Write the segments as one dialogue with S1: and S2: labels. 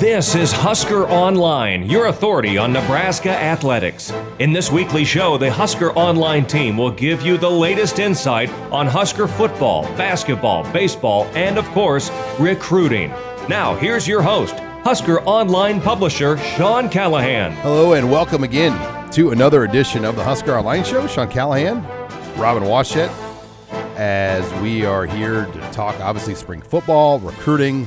S1: This is Husker Online, your authority on Nebraska athletics. In this weekly show, the Husker Online team will give you the latest insight on Husker football, basketball, baseball, and of course, recruiting. Now, here's your host, Husker Online publisher Sean Callahan.
S2: Hello, and welcome again to another edition of the Husker Online Show. Sean Callahan, Robin Washut, as we are here to talk, obviously, spring football, recruiting,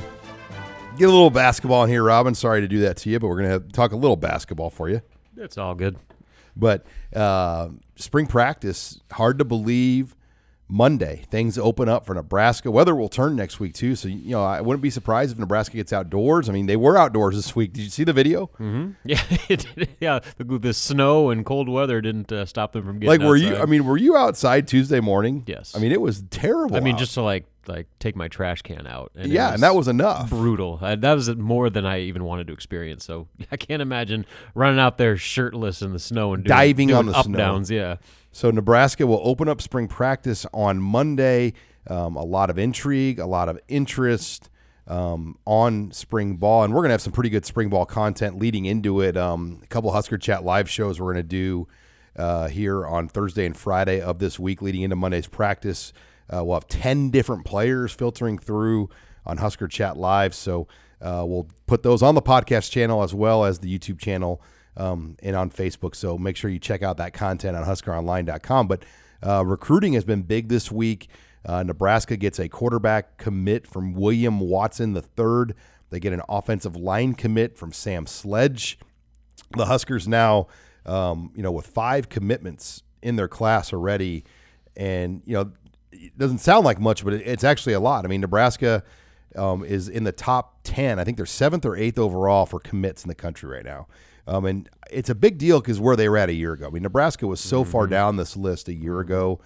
S2: get a little basketball in here, Robin. Sorry to do that to you, but we're going to talk a little basketball for you.
S3: It's all good.
S2: But uh, spring practice, hard to believe. Monday, things open up for Nebraska. Weather will turn next week too, so you know I wouldn't be surprised if Nebraska gets outdoors. I mean, they were outdoors this week. Did you see the video?
S3: Mm-hmm. Yeah, yeah. The, the, snow and cold weather didn't uh, stop them from getting.
S2: Like, were
S3: outside.
S2: you? I mean, were you outside Tuesday morning?
S3: Yes.
S2: I mean, it was terrible.
S3: I mean,
S2: out.
S3: just to like like take my trash can out. And
S2: yeah, and that was enough.
S3: Brutal. Uh, that was more than I even wanted to experience. So I can't imagine running out there shirtless in the snow and doing,
S2: diving
S3: doing
S2: on the
S3: up
S2: snow.
S3: downs. Yeah.
S2: So Nebraska will open up spring practice on Monday. Um, a lot of intrigue, a lot of interest um, on spring ball, and we're gonna have some pretty good spring ball content leading into it. Um, a couple Husker Chat live shows we're gonna do uh, here on Thursday and Friday of this week, leading into Monday's practice. Uh, we'll have ten different players filtering through on Husker Chat Live, so uh, we'll put those on the podcast channel as well as the YouTube channel um, and on Facebook. So make sure you check out that content on huskeronline.com. But uh, recruiting has been big this week. Uh, Nebraska gets a quarterback commit from William Watson III. They get an offensive line commit from Sam Sledge. The Huskers now, um, you know, with five commitments in their class already, and you know, it doesn't sound like much, but it's actually a lot. I mean, Nebraska um, is in the top ten. I think they're seventh or eighth overall for commits in the country right now. Um, and it's a big deal because where they were at a year ago. I mean, Nebraska was so mm-hmm. far down this list a year ago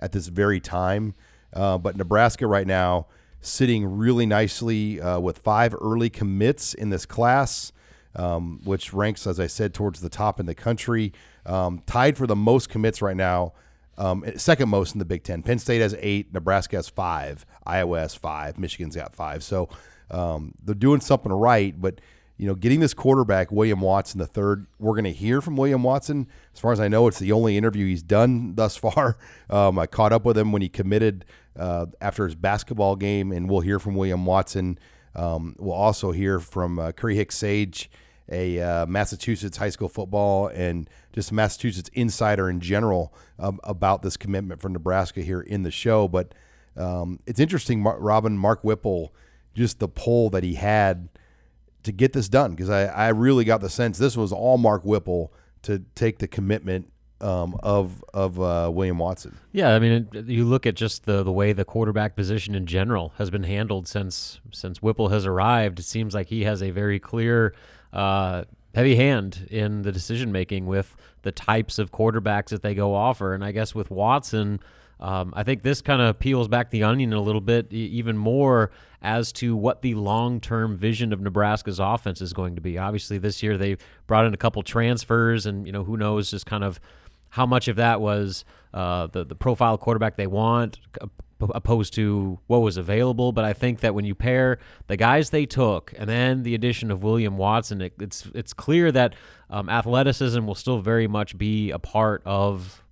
S2: at this very time. Uh, but Nebraska right now sitting really nicely uh, with five early commits in this class, um, which ranks, as I said, towards the top in the country. Um, tied for the most commits right now, um, second most in the Big Ten. Penn State has eight, Nebraska has five, Iowa has five, Michigan's got five. So um, they're doing something right, but you know, getting this quarterback, William Watson, the third, we're going to hear from William Watson. As far as I know, it's the only interview he's done thus far. Um, I caught up with him when he committed uh, after his basketball game, and we'll hear from William Watson. Um, we'll also hear from uh, Curry Hicks Sage, a uh, Massachusetts high school football and just Massachusetts insider in general um, about this commitment from Nebraska here in the show. But um, it's interesting, Robin, Mark Whipple, just the poll that he had – to get this done because I, I really got the sense this was all Mark Whipple to take the commitment um, of of uh, William Watson.
S3: Yeah, I mean, you look at just the the way the quarterback position in general has been handled since since Whipple has arrived. It seems like he has a very clear. Uh, heavy hand in the decision making with the types of quarterbacks that they go offer, and I guess with Watson, um, I think this kind of peels back the onion a little bit, even more as to what the long term vision of Nebraska's offense is going to be. Obviously, this year they brought in a couple transfers, and you know who knows just kind of how much of that was uh, the the profile quarterback they want opposed to what was available. But I think that when you pair the guys they took and then the addition of William Watson, it, it's it's clear that um, athleticism will still very much be a part of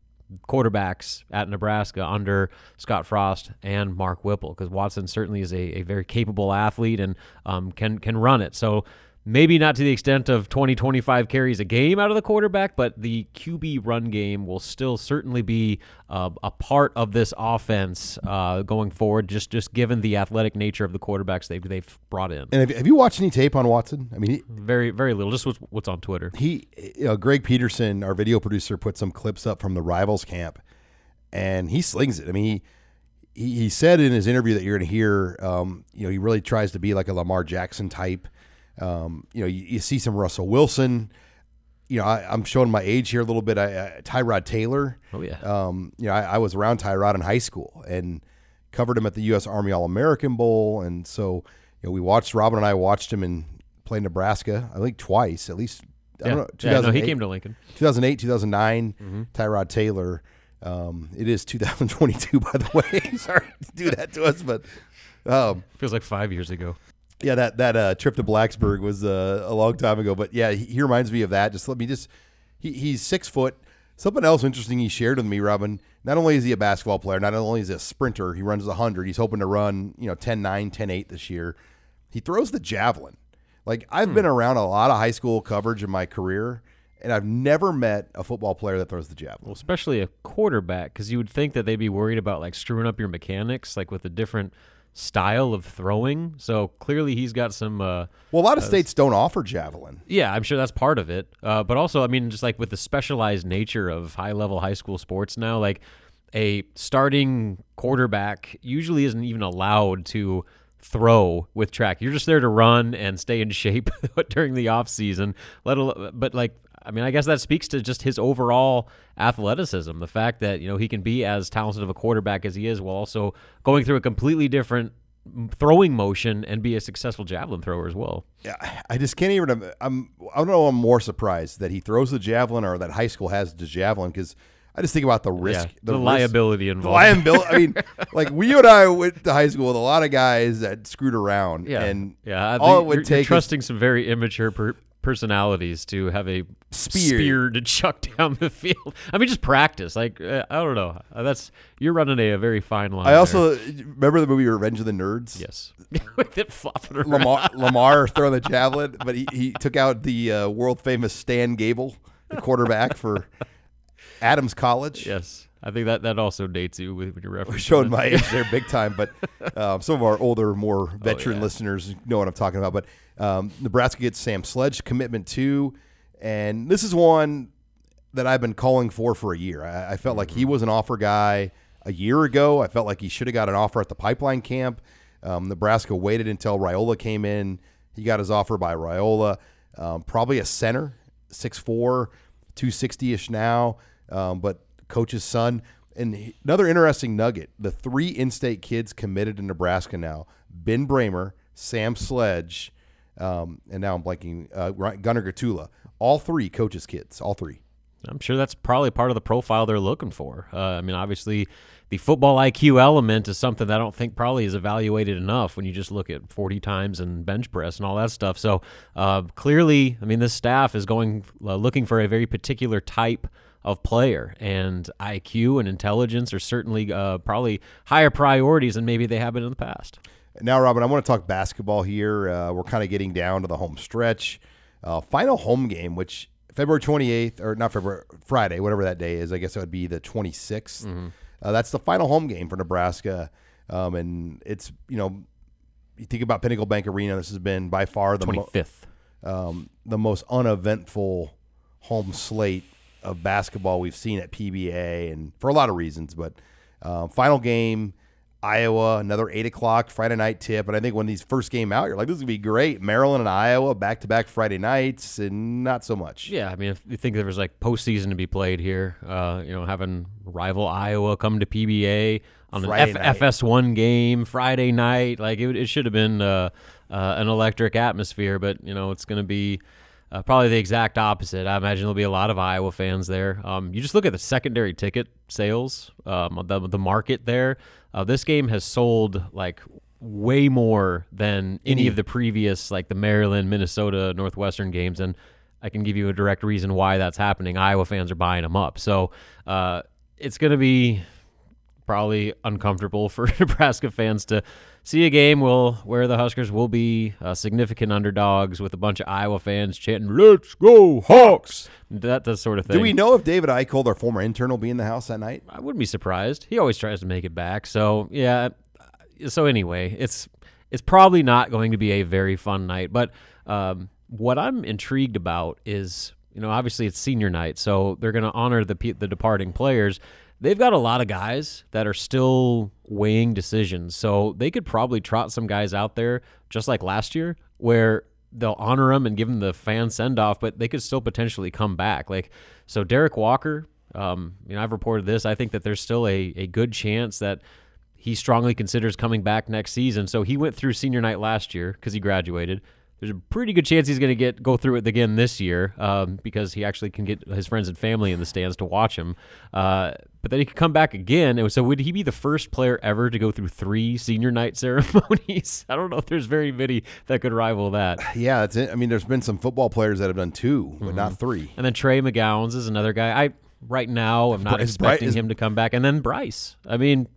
S3: quarterbacks at Nebraska under Scott Frost and Mark Whipple because Watson certainly is a, a, very capable athlete and um, can can run it. So maybe not to the extent of 20 25 carries a game out of the quarterback but the qb run game will still certainly be uh, a part of this offense uh, going forward just just given the athletic nature of the quarterbacks they've, they've brought in.
S2: And have, have you watched any tape on watson? I mean he,
S3: very very little. Just what's, what's on twitter.
S2: He you know, greg peterson our video producer put some clips up from the rivals camp and he slings it. I mean he he, he said in his interview that you're going to hear, um, you know, he really tries to be like a Lamar Jackson type. Um, you know, you, you, see some Russell Wilson. You know, I, am showing my age here a little bit. I, I, Tyrod Taylor.
S3: Oh yeah.
S2: Um, you know, I, I, was around Tyrod in high school and covered him at the U.S. Army All American Bowl, and so you know, we watched Robin and I watched him in play Nebraska. I think twice, at least.
S3: I yeah. don't know. Yeah, no, he came to Lincoln.
S2: 2008, 2009. Mm-hmm. Tyrod Taylor. Um, it is 2022, by the way. Sorry to do that to us, but
S3: um, feels like five years ago.
S2: Yeah, that that uh, trip to Blacksburg was uh, a long time ago, but yeah, he, he reminds me of that. Just let me just he, he's six foot. Something else interesting he shared with me, Robin. Not only is he a basketball player, not only is he a sprinter, he runs the hundred. He's hoping to run you know 10-9, 10-8 this year. He throws the javelin. Like I've been around a lot of high school coverage in my career, and I've never met a football player that throws the javelin.
S3: Well, especially a quarterback, because you would think that they'd be worried about like screwing up your mechanics, like with the different style of throwing. So clearly, he's got some. Uh,
S2: Well, a lot of states don't offer javelin.
S3: yeah, I'm sure that's part of it. Uh, but also, I mean, just like with the specialized nature of high level high school sports now, like a starting quarterback usually isn't even allowed to throw with track. You're just there to run and stay in shape during the off season. Let alone, but like I mean, I guess that speaks to just his overall athleticism. The fact that you know he can be as talented of a quarterback as he is, while also going through a completely different throwing motion and be a successful javelin thrower as well.
S2: Yeah, I just can't even. I'm. I don't know. I'm more surprised that he throws the javelin or that high school has the javelin because I just think about the risk,
S3: Yeah, the,
S2: risk-
S3: liability
S2: the
S3: involved.
S2: liability. I mean, like we and I went to high school with a lot of guys that screwed around.
S3: yeah,
S2: and
S3: yeah. I
S2: all
S3: think
S2: it would
S3: you're,
S2: take
S3: you're
S2: is-
S3: trusting some very immature per- personalities to have a
S2: Spear.
S3: to chuck down the field. I mean, just practice. Like uh, I don't know. Uh, That's you're running a, a very fine line.
S2: I
S3: there.
S2: also remember the movie Revenge of the Nerds.
S3: yes, with it flopping around.
S2: Lamar, Lamar throwing the javelin, but he, he took out the uh, world famous Stan Gable, the quarterback for Adams College.
S3: Yes, I think that that also dates you with when you're referencing.
S2: showing my age there big time, but um, some of our older, more veteran
S3: yeah.
S2: listeners know what I'm talking about. But um, Nebraska gets Sam Sledge commitment too, and this is one that I've been calling for for a year. I, I felt like he was an offer guy a year ago. I felt like he should have got an offer at the pipeline camp. Um, Nebraska waited until Raiola came in. He got his offer by Raiola. Um, probably a center, 6'4", 260 ish now, um, but coach's son. And he- another interesting nugget: the three in-state kids committed to Nebraska now: Ben Brahmer, Sam Sledge, um, and now I'm blanking uh, Gunnar Gottula. All three coaches' kids. All three.
S3: I'm sure that's probably part of the profile they're looking for. Uh, I mean, obviously, the football IQ element is something that I don't think probably is evaluated enough when you just look at 40 times and bench press and all that stuff. So uh, clearly, I mean, this staff is going uh, looking for a very particular type of player, and IQ and intelligence are certainly uh, probably higher priorities than maybe they have been in the past.
S2: Now, Robin, I want to talk basketball here. Uh, we're kind of getting down to the home stretch. Uh, final home game, which February 28th, or not February, Friday, whatever that day is, I guess it would be the 26th. Uh, that's the final home game for Nebraska. Um, and it's, you know, you think about Pinnacle Bank Arena, this has been by far the, mo-
S3: 25th.
S2: um, the most uneventful home slate of basketball we've seen at PBA, and for a lot of reasons. But uh, final game, Iowa, another eight o'clock Friday night tip. And I think when these first game out, you're like, this is gonna be great. Maryland and Iowa back to back Friday nights, and not so much.
S3: Yeah, I mean, if you think there was like postseason to be played here, uh, you know, having rival Iowa come to PBA on
S2: Friday
S3: an. F- FS1 game Friday night, like it, it should have been uh, uh, an electric atmosphere, but you know, it's going to be. Uh, probably the exact opposite. I imagine there'll be a lot of Iowa fans there. Um, you just look at the secondary ticket sales, um, the the market there. Uh, this game has sold like way more than any of the previous, like the Maryland, Minnesota, Northwestern games, and I can give you a direct reason why that's happening. Iowa fans are buying them up, so uh, it's going to be probably uncomfortable for Nebraska fans to see a game will where the Huskers will be uh, significant underdogs with a bunch of Iowa fans chanting "Let's go Hawks!" That that sort of thing.
S2: Do we know if David Eichel, our former intern, will be in the house that night?
S3: I wouldn't be surprised. He always tries to make it back. So yeah. So anyway, it's it's probably not going to be a very fun night. But um, what I'm intrigued about is, you know, obviously it's senior night, so they're going to honor the the departing players. They've got a lot of guys that are still weighing decisions, so they could probably trot some guys out there just like last year, where they'll honor them and give them the fan send off, but they could still potentially come back. Like so, Derrick Walker. Um, you know, I've reported this. I think that there's still a, a good chance that he strongly considers coming back next season. So he went through senior night last year because he graduated. there's a pretty good chance he's going to get go through it again this year um, because he actually can get his friends and family in the stands to watch him. Uh, but then he could come back again. And so would he be the first player ever to go through three senior night ceremonies? I don't know if there's very many that could rival that.
S2: Yeah, it's. I mean, there's been some football players that have done 2 but not mm-hmm. three.
S3: And then Trey McGowens is another guy. I right now I'm not
S2: Bryce-
S3: expecting
S2: Bryce-
S3: him to come back. And then Bryce. I mean,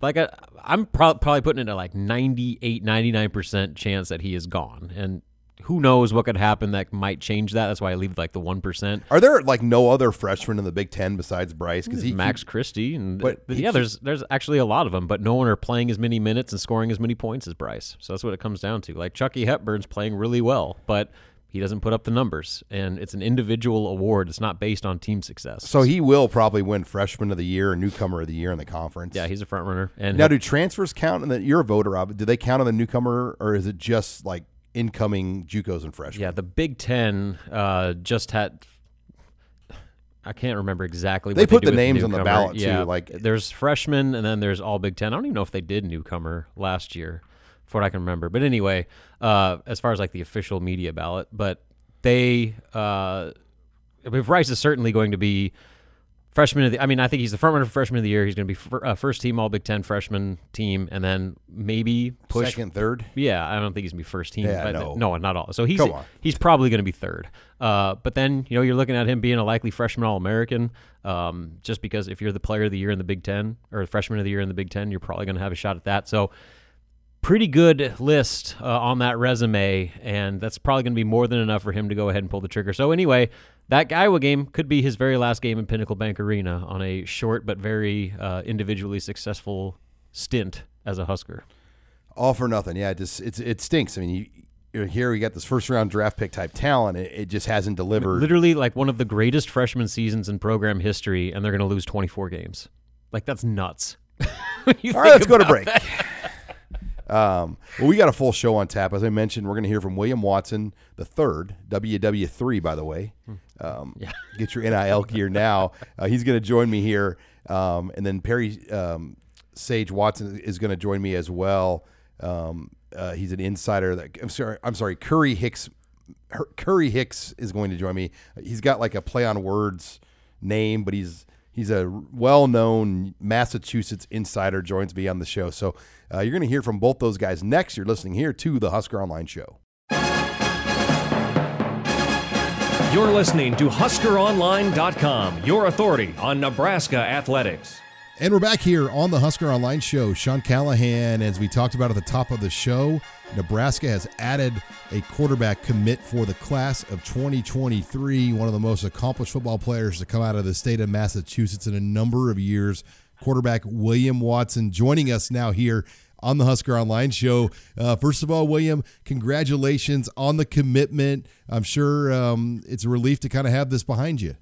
S3: like I, I'm pro- probably putting it at like 98, 99 percent chance that he is gone. And who knows what could happen that might change that. That's why I leave like the one percent.
S2: Are there like no other freshmen in the Big Ten besides Bryce? Because he
S3: Max Christie and
S2: But he
S3: yeah, there's there's actually a lot of them, but no one are playing as many minutes and scoring as many points as Bryce. So that's what it comes down to. Like Chucky Hepburn's playing really well, but he doesn't put up the numbers, and it's an individual award. It's not based on team success.
S2: So he will probably win Freshman of the Year and Newcomer of the Year in the conference.
S3: yeah, he's a front runner. And
S2: Now, do transfers count? And you're a voter, Rob. Do they count on the newcomer, or is it just like incoming JUCOs and freshmen?
S3: yeah, the Big Ten uh, just had. I can't remember exactly.
S2: They put
S3: do
S2: the names on the ballot, too,
S3: Yeah,
S2: like-
S3: there's freshmen, and then there's all Big Ten. I don't even know if they did newcomer last year, for what I can remember. But anyway, uh, as far as like the official media ballot, but they, uh, I mean, Bryce is certainly going to be freshman of the. I mean, I think he's the front runner for freshman of the year. He's going to be fir- uh, first team All Big Ten freshman team, and then maybe push
S2: second, third.
S3: yeah, I don't think he's gonna be first team.
S2: Yeah,
S3: but
S2: no.
S3: no, not all. So he's he's probably gonna be third. Uh, but then you know you're looking at him being a likely freshman All American. Um, just because if you're the player of the year in the Big Ten or the freshman of the year in the Big Ten, you're probably gonna have a shot at that. So pretty good list uh, on that resume, and that's probably gonna be more than enough for him to go ahead and pull the trigger. So anyway. That Iowa game could be his very last game in Pinnacle Bank Arena on a short but very uh, individually successful stint as a Husker.
S2: All for nothing. Yeah, it just it's it stinks. I mean, you, you're here. We got this first round draft pick type talent. It, it just hasn't delivered.
S3: literally like one of the greatest freshman seasons in program history, and they're going to lose 24 games. Like that's nuts.
S2: All right, let's go to break. Um, well, we got a full show on tap. As I mentioned, we're going to hear from William Watson the third, WW3, by the way. Um, Get your NIL gear now. Uh, he's going to join me here, um, and then Perry um, Sage Watson is going to join me as well. Um, uh, he's an insider. That I'm sorry. I'm sorry. Curry Hicks. Curry Hicks is going to join me. He's got like a play on words name, but he's he's a well-known Massachusetts insider. Joins me on the show, so uh, you're going to hear from both those guys next. You're listening here to the Husker Online Show.
S1: You're listening to HuskerOnline.com, your authority on Nebraska athletics.
S2: And we're back here on the Husker Online Show. Sean Callahan, as we talked about at the top of the show, Nebraska has added a quarterback commit for the class of 2023. One of the most accomplished football players to come out of the state of Massachusetts in a number of years. Quarterback William Watson joining us now here on the Husker Online Show. Uh, first of all, William, congratulations on the commitment. I'm sure um, it's a relief to kind of have this behind you.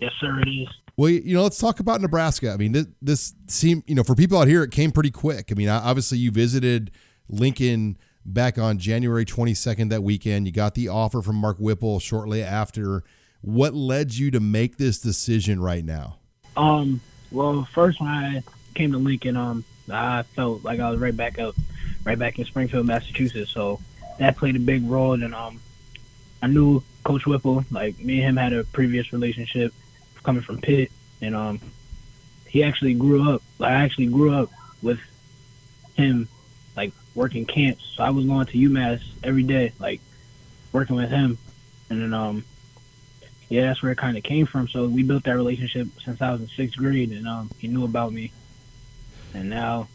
S4: Yes, sir, it is.
S2: Well, you know, let's talk about Nebraska. I mean, this, this seemed, you know, for people out here, it came pretty quick. I mean, obviously, you visited Lincoln back on January 22nd that weekend. You got the offer from Mark Whipple shortly after. What led you to make this decision right now?
S4: Um, well, first when I came to Lincoln, um, I felt like I was right back up, right back in Springfield, Massachusetts. So that played a big role. And um, I knew Coach Whipple. Like me and him had a previous relationship coming from Pitt, and um, he actually grew up. I actually grew up with him, like working camps. So I was going to UMass every day, like working with him, and then um, yeah, that's where it kind of came from. So we built that relationship since I was in sixth grade, and um, he knew about me, and now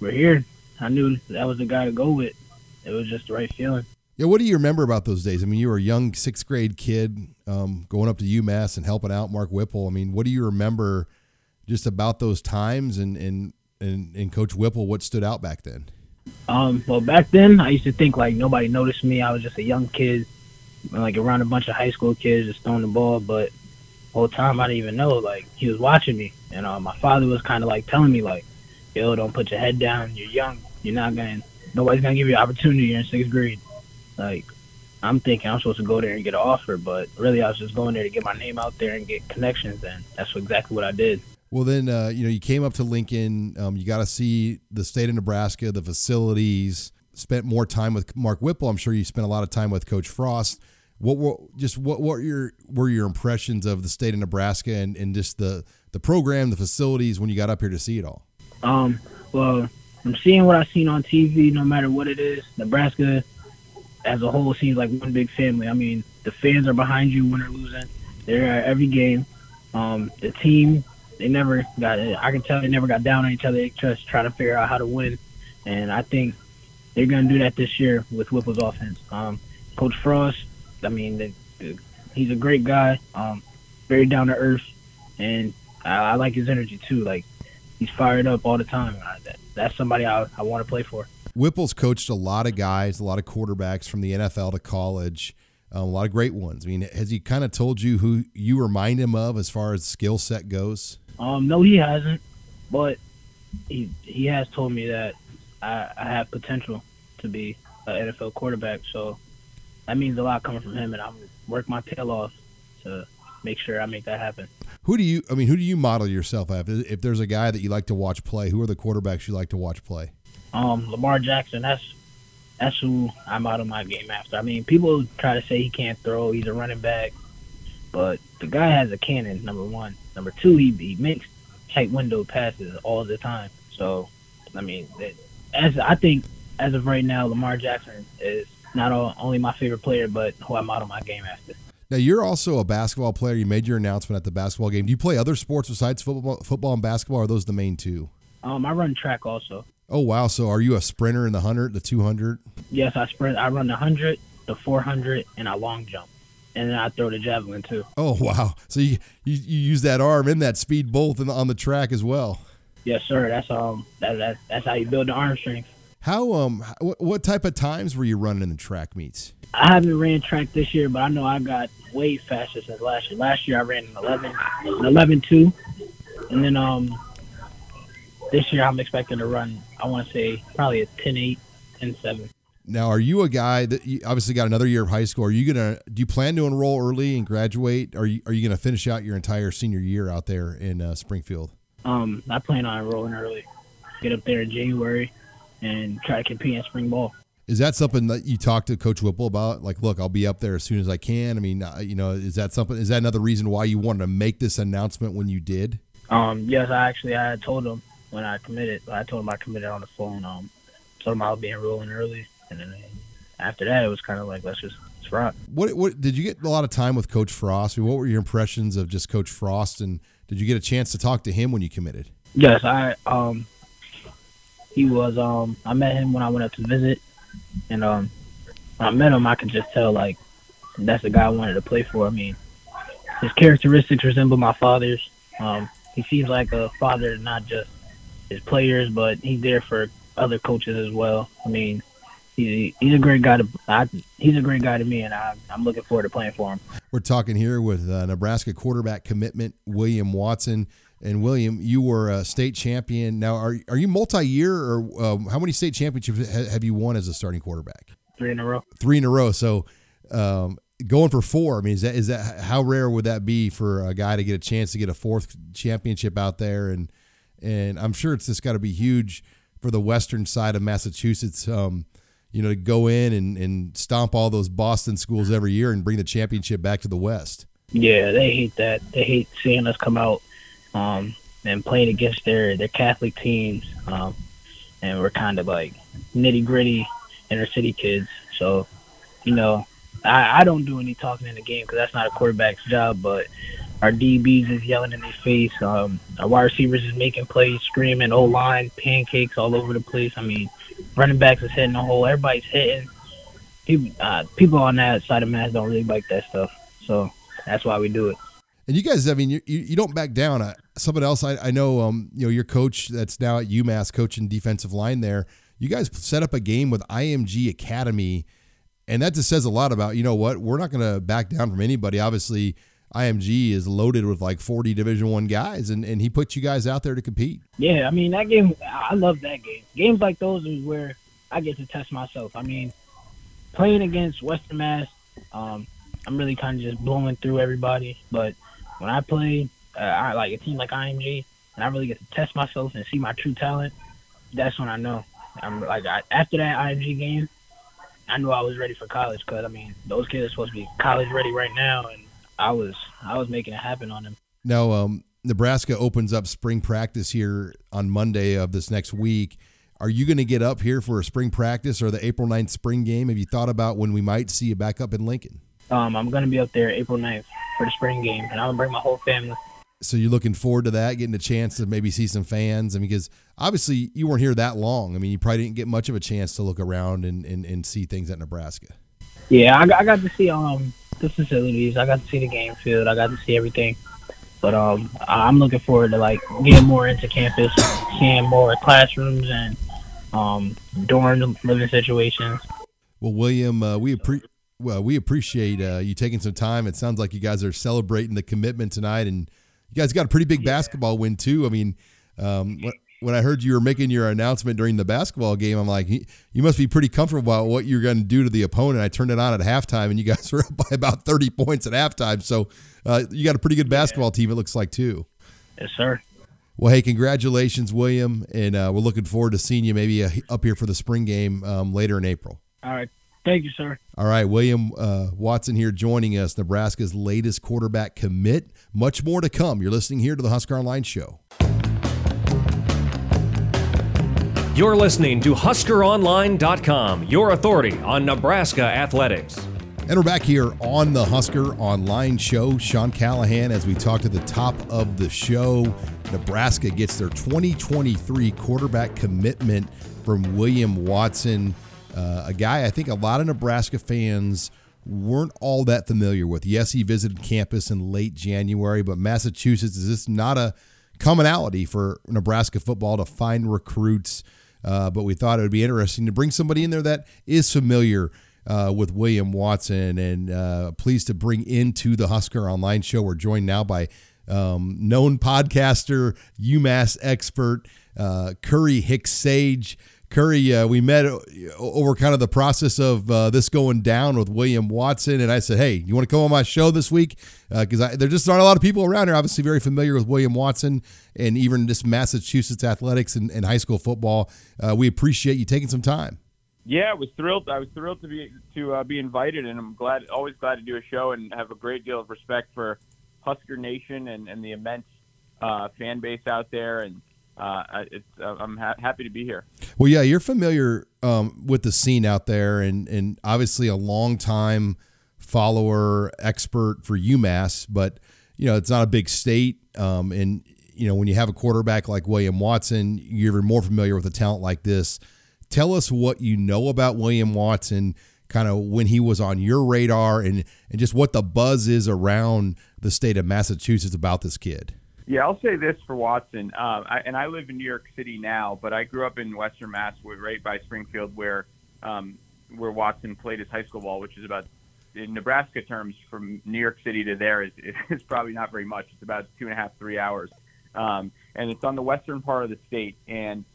S4: we're here. I knew that was the guy to go with. It was just the right feeling.
S2: Yeah, what do you remember about those days? I mean, you were a young sixth grade kid um, going up to UMass and helping out Mark Whipple. I mean, what do you remember just about those times and and and, and Coach Whipple? What stood out back then?
S4: Um, well, back then I used to think like nobody noticed me. I was just a young kid, like around a bunch of high school kids just throwing the ball. But the whole time I didn't even know like he was watching me, and uh, my father was kind of like telling me like, "Yo, don't put your head down. You're young. You're not gonna. Nobody's gonna give you an opportunity. You're in sixth grade." Like, I'm thinking I'm supposed to go there and get an offer, but really I was just going there to get my name out there and get connections, and that's exactly what I did.
S2: Well, then uh, you know you came up to Lincoln. Um, you got to see the state of Nebraska, the facilities. spent more time with Mark Whipple. I'm sure you spent a lot of time with Coach Frost. What were just what what your were your impressions of the state of Nebraska and, and just the the program, the facilities when you got up here to see it all?
S4: Um, well, I'm seeing what I've seen on TV. No matter what it is, Nebraska as a whole seems like one big family. I mean, the fans are behind you, win or losing. They're at every game. Um, the team, they never got. I can tell they never got down on each other. They just trying to figure out how to win, and I think they're going to do that this year with Whipple's offense. Um, Coach Frost, I mean, he's a great guy, um, very down to earth, and I, I, like his energy too. Like he's fired up all the time. I, that, that's somebody I, I want to play for.
S2: Whipple's coached a lot of guys, a lot of quarterbacks from the NFL to college, um, a lot of great ones. I mean, has he kind of told you who you remind him of as far as skill set goes?
S4: Um, no, he hasn't, but he he has told me that I, I have potential to be an NFL quarterback. So that means a lot coming from him, and I'm work my tail off to make sure I make that happen.
S2: Who do you? I mean, who do you model yourself after? If there's a guy that you like to watch play, who are the quarterbacks you like to watch play?
S4: Um, Lamar Jackson. That's that's who I model my game after. I mean, people try to say he can't throw. He's a running back, but the guy has a cannon. Number one. Number two, he, he makes tight window passes all the time. So, I mean, as I think as of right now, Lamar Jackson is not only my favorite player, but who I model my game after.
S2: Now you're also a basketball player. You made your announcement at the basketball game. Do you play other sports besides football, football and basketball? Or are those the main two?
S4: Um, I run track also.
S2: Oh wow! So are you a sprinter in the hundred, the two hundred?
S4: Yes, I sprint. I run the hundred, the four hundred, and I long jump, and then I throw the javelin too.
S2: Oh wow! So you you, you use that arm and that speed both the, on the track as well.
S4: Yes, sir. That's um that, that that's how you build the arm strength.
S2: How um what, what type of times were you running in the track meets?
S4: I haven't ran track this year, but I know I got way faster since last year. Last year I ran an 11, an 11 2. And then um this year I'm expecting to run, I want to say probably a 10 8, 10 7.
S2: Now, are you a guy that you obviously got another year of high school? Are you gonna do you plan to enroll early and graduate? Are you are you gonna finish out your entire senior year out there in uh, Springfield?
S4: Um, I plan on enrolling early. Get up there in January and try to compete in spring ball.
S2: Is that something that you talk to Coach Whipple about? Like, look, I'll be up there as soon as I can. I mean, you know, is that something? Is that another reason why you wanted to make this announcement when you did?
S4: Um, yes, I actually I told him when I committed. I told him I committed on the phone. Um, told him I'll be enrolling early, and then after that, it was kind of like let's just let's rock.
S2: What what did you get a lot of time with Coach Frost? I mean, what were your impressions of just Coach Frost, and did you get a chance to talk to him when you committed?
S4: Yes, I um he was um I met him when I went up to visit, and um when I met him, I could just tell like that's the guy I wanted to play for. I mean, his characteristics resemble my father's. Um, he seems like a father, not just his players, but he's there for other coaches as well. I mean, he's he's a great guy to I, he's a great guy to me, and I, I'm looking forward to playing for him.
S2: We're talking here with uh, Nebraska quarterback commitment William Watson. And William, you were a state champion. Now, are are you multi-year, or um, how many state championships have you won as a starting quarterback?
S4: Three in a row.
S2: Three in a row. So, um, going for four. I mean, is that is that how rare would that be for a guy to get a chance to get a fourth championship out there? And and I'm sure it's just got to be huge for the western side of Massachusetts. Um, you know, to go in and, and stomp all those Boston schools every year and bring the championship back to the West.
S4: Yeah, they hate that. They hate seeing us come out um, and playing against their their Catholic teams. Um, and we're kind of like nitty gritty inner city kids. So, you know, I, I don't do any talking in the game because that's not a quarterback's job. But our DBs is yelling in their face. Um, our wide receivers is making plays, screaming, O line, pancakes all over the place. I mean, running backs is hitting the hole. Everybody's hitting. People, uh, people on that side of Mass don't really like that stuff. So that's why we do it.
S2: And you guys, I mean, you, you, don't back down. Uh, someone else I, I know, um, you know, your coach that's now at UMass coaching defensive line there. You guys set up a game with IMG Academy, and that just says a lot about you know what we're not going to back down from anybody. Obviously, IMG is loaded with like 40 Division One guys, and, and he puts you guys out there to compete.
S4: Yeah, I mean that game. I love that game. Games like those is where I get to test myself. I mean, playing against Western Mass, um, I'm really kind of just blowing through everybody, but when I play uh, I, like a team like IMG and I really get to test myself and see my true talent, that's when I know I'm like I, after that IMG game, I knew I was ready for college because I mean those kids are supposed to be college ready right now, and I was I was making it happen on them.
S2: Now, um, Nebraska opens up spring practice here on Monday of this next week. Are you going to get up here for a spring practice or the April 9th spring game? Have you thought about when we might see you back up in Lincoln?
S4: Um, I'm going to be up there April 9th for the spring game, and I'm going to bring my whole family.
S2: So you're looking forward to that, getting a chance to maybe see some fans? I mean, because obviously you weren't here that long. I mean, you probably didn't get much of a chance to look around and, and, and see things at Nebraska.
S4: Yeah, I, I got to see um the facilities. I got to see the game field. I got to see everything. But um, I'm looking forward to like getting more into campus, seeing more classrooms and um, dorm living situations.
S2: Well, William, uh, we appreciate. Well, we appreciate uh, you taking some time. It sounds like you guys are celebrating the commitment tonight, and you guys got a pretty big yeah. basketball win too. I mean, um, when I heard you were making your announcement during the basketball game, I'm like, you must be pretty comfortable about what you're going to do to the opponent. I turned it on at halftime, and you guys were up by about 30 points at halftime. So uh, you got a pretty good basketball team, it looks like too.
S4: Yes, sir.
S2: Well, hey, congratulations, William, and uh, we're looking forward to seeing you maybe uh, up here for the spring game um, later in April.
S4: All right. Thank you, sir.
S2: All right, William uh, Watson here joining us, Nebraska's latest quarterback commit. Much more to come. You're listening here to the Husker Online Show.
S1: You're listening to HuskerOnline.com, your authority on Nebraska athletics.
S2: And we're back here on the Husker Online Show. Sean Callahan, as we talk to the top of the show, Nebraska gets their 2023 quarterback commitment from William Watson, uh, a guy I think a lot of Nebraska fans weren't all that familiar with. Yes, he visited campus in late January, but Massachusetts is just not a commonality for Nebraska football to find recruits. Uh, but we thought it would be interesting to bring somebody in there that is familiar uh, with William Watson. And uh, pleased to bring into the Husker Online Show. We're joined now by um, known podcaster, UMass expert, uh, Curry Hicks Sage. Curry, uh, we met over kind of the process of uh, this going down with William Watson, and I said, "Hey, you want to come on my show this week?" Because uh, there just aren't a lot of people around here, obviously very familiar with William Watson and even just Massachusetts athletics and, and high school football. Uh, we appreciate you taking some time.
S5: Yeah, I was thrilled. I was thrilled to be to uh, be invited, and I'm glad, always glad to do a show, and have a great deal of respect for Husker Nation and, and the immense uh, fan base out there, and uh, uh, I'm ha- happy to be here.
S2: Well, yeah, you're familiar um, with the scene out there, and and obviously a long time follower, expert for UMass, but you know it's not a big state, um, and you know when you have a quarterback like William Watson, you're even more familiar with a talent like this Tell us what you know about William Watson, kind of when he was on your radar, and, and just what the buzz is around the state of Massachusetts about this kid.
S5: Yeah, I'll say this for Watson, um, I, and I live in New York City now, but I grew up in Western Mass, right by Springfield, where um, where Watson played his high school ball, which is about in Nebraska terms from New York City to there is, is probably not very much. It's about two and a half, three hours, um, and it's on the western part of the state. And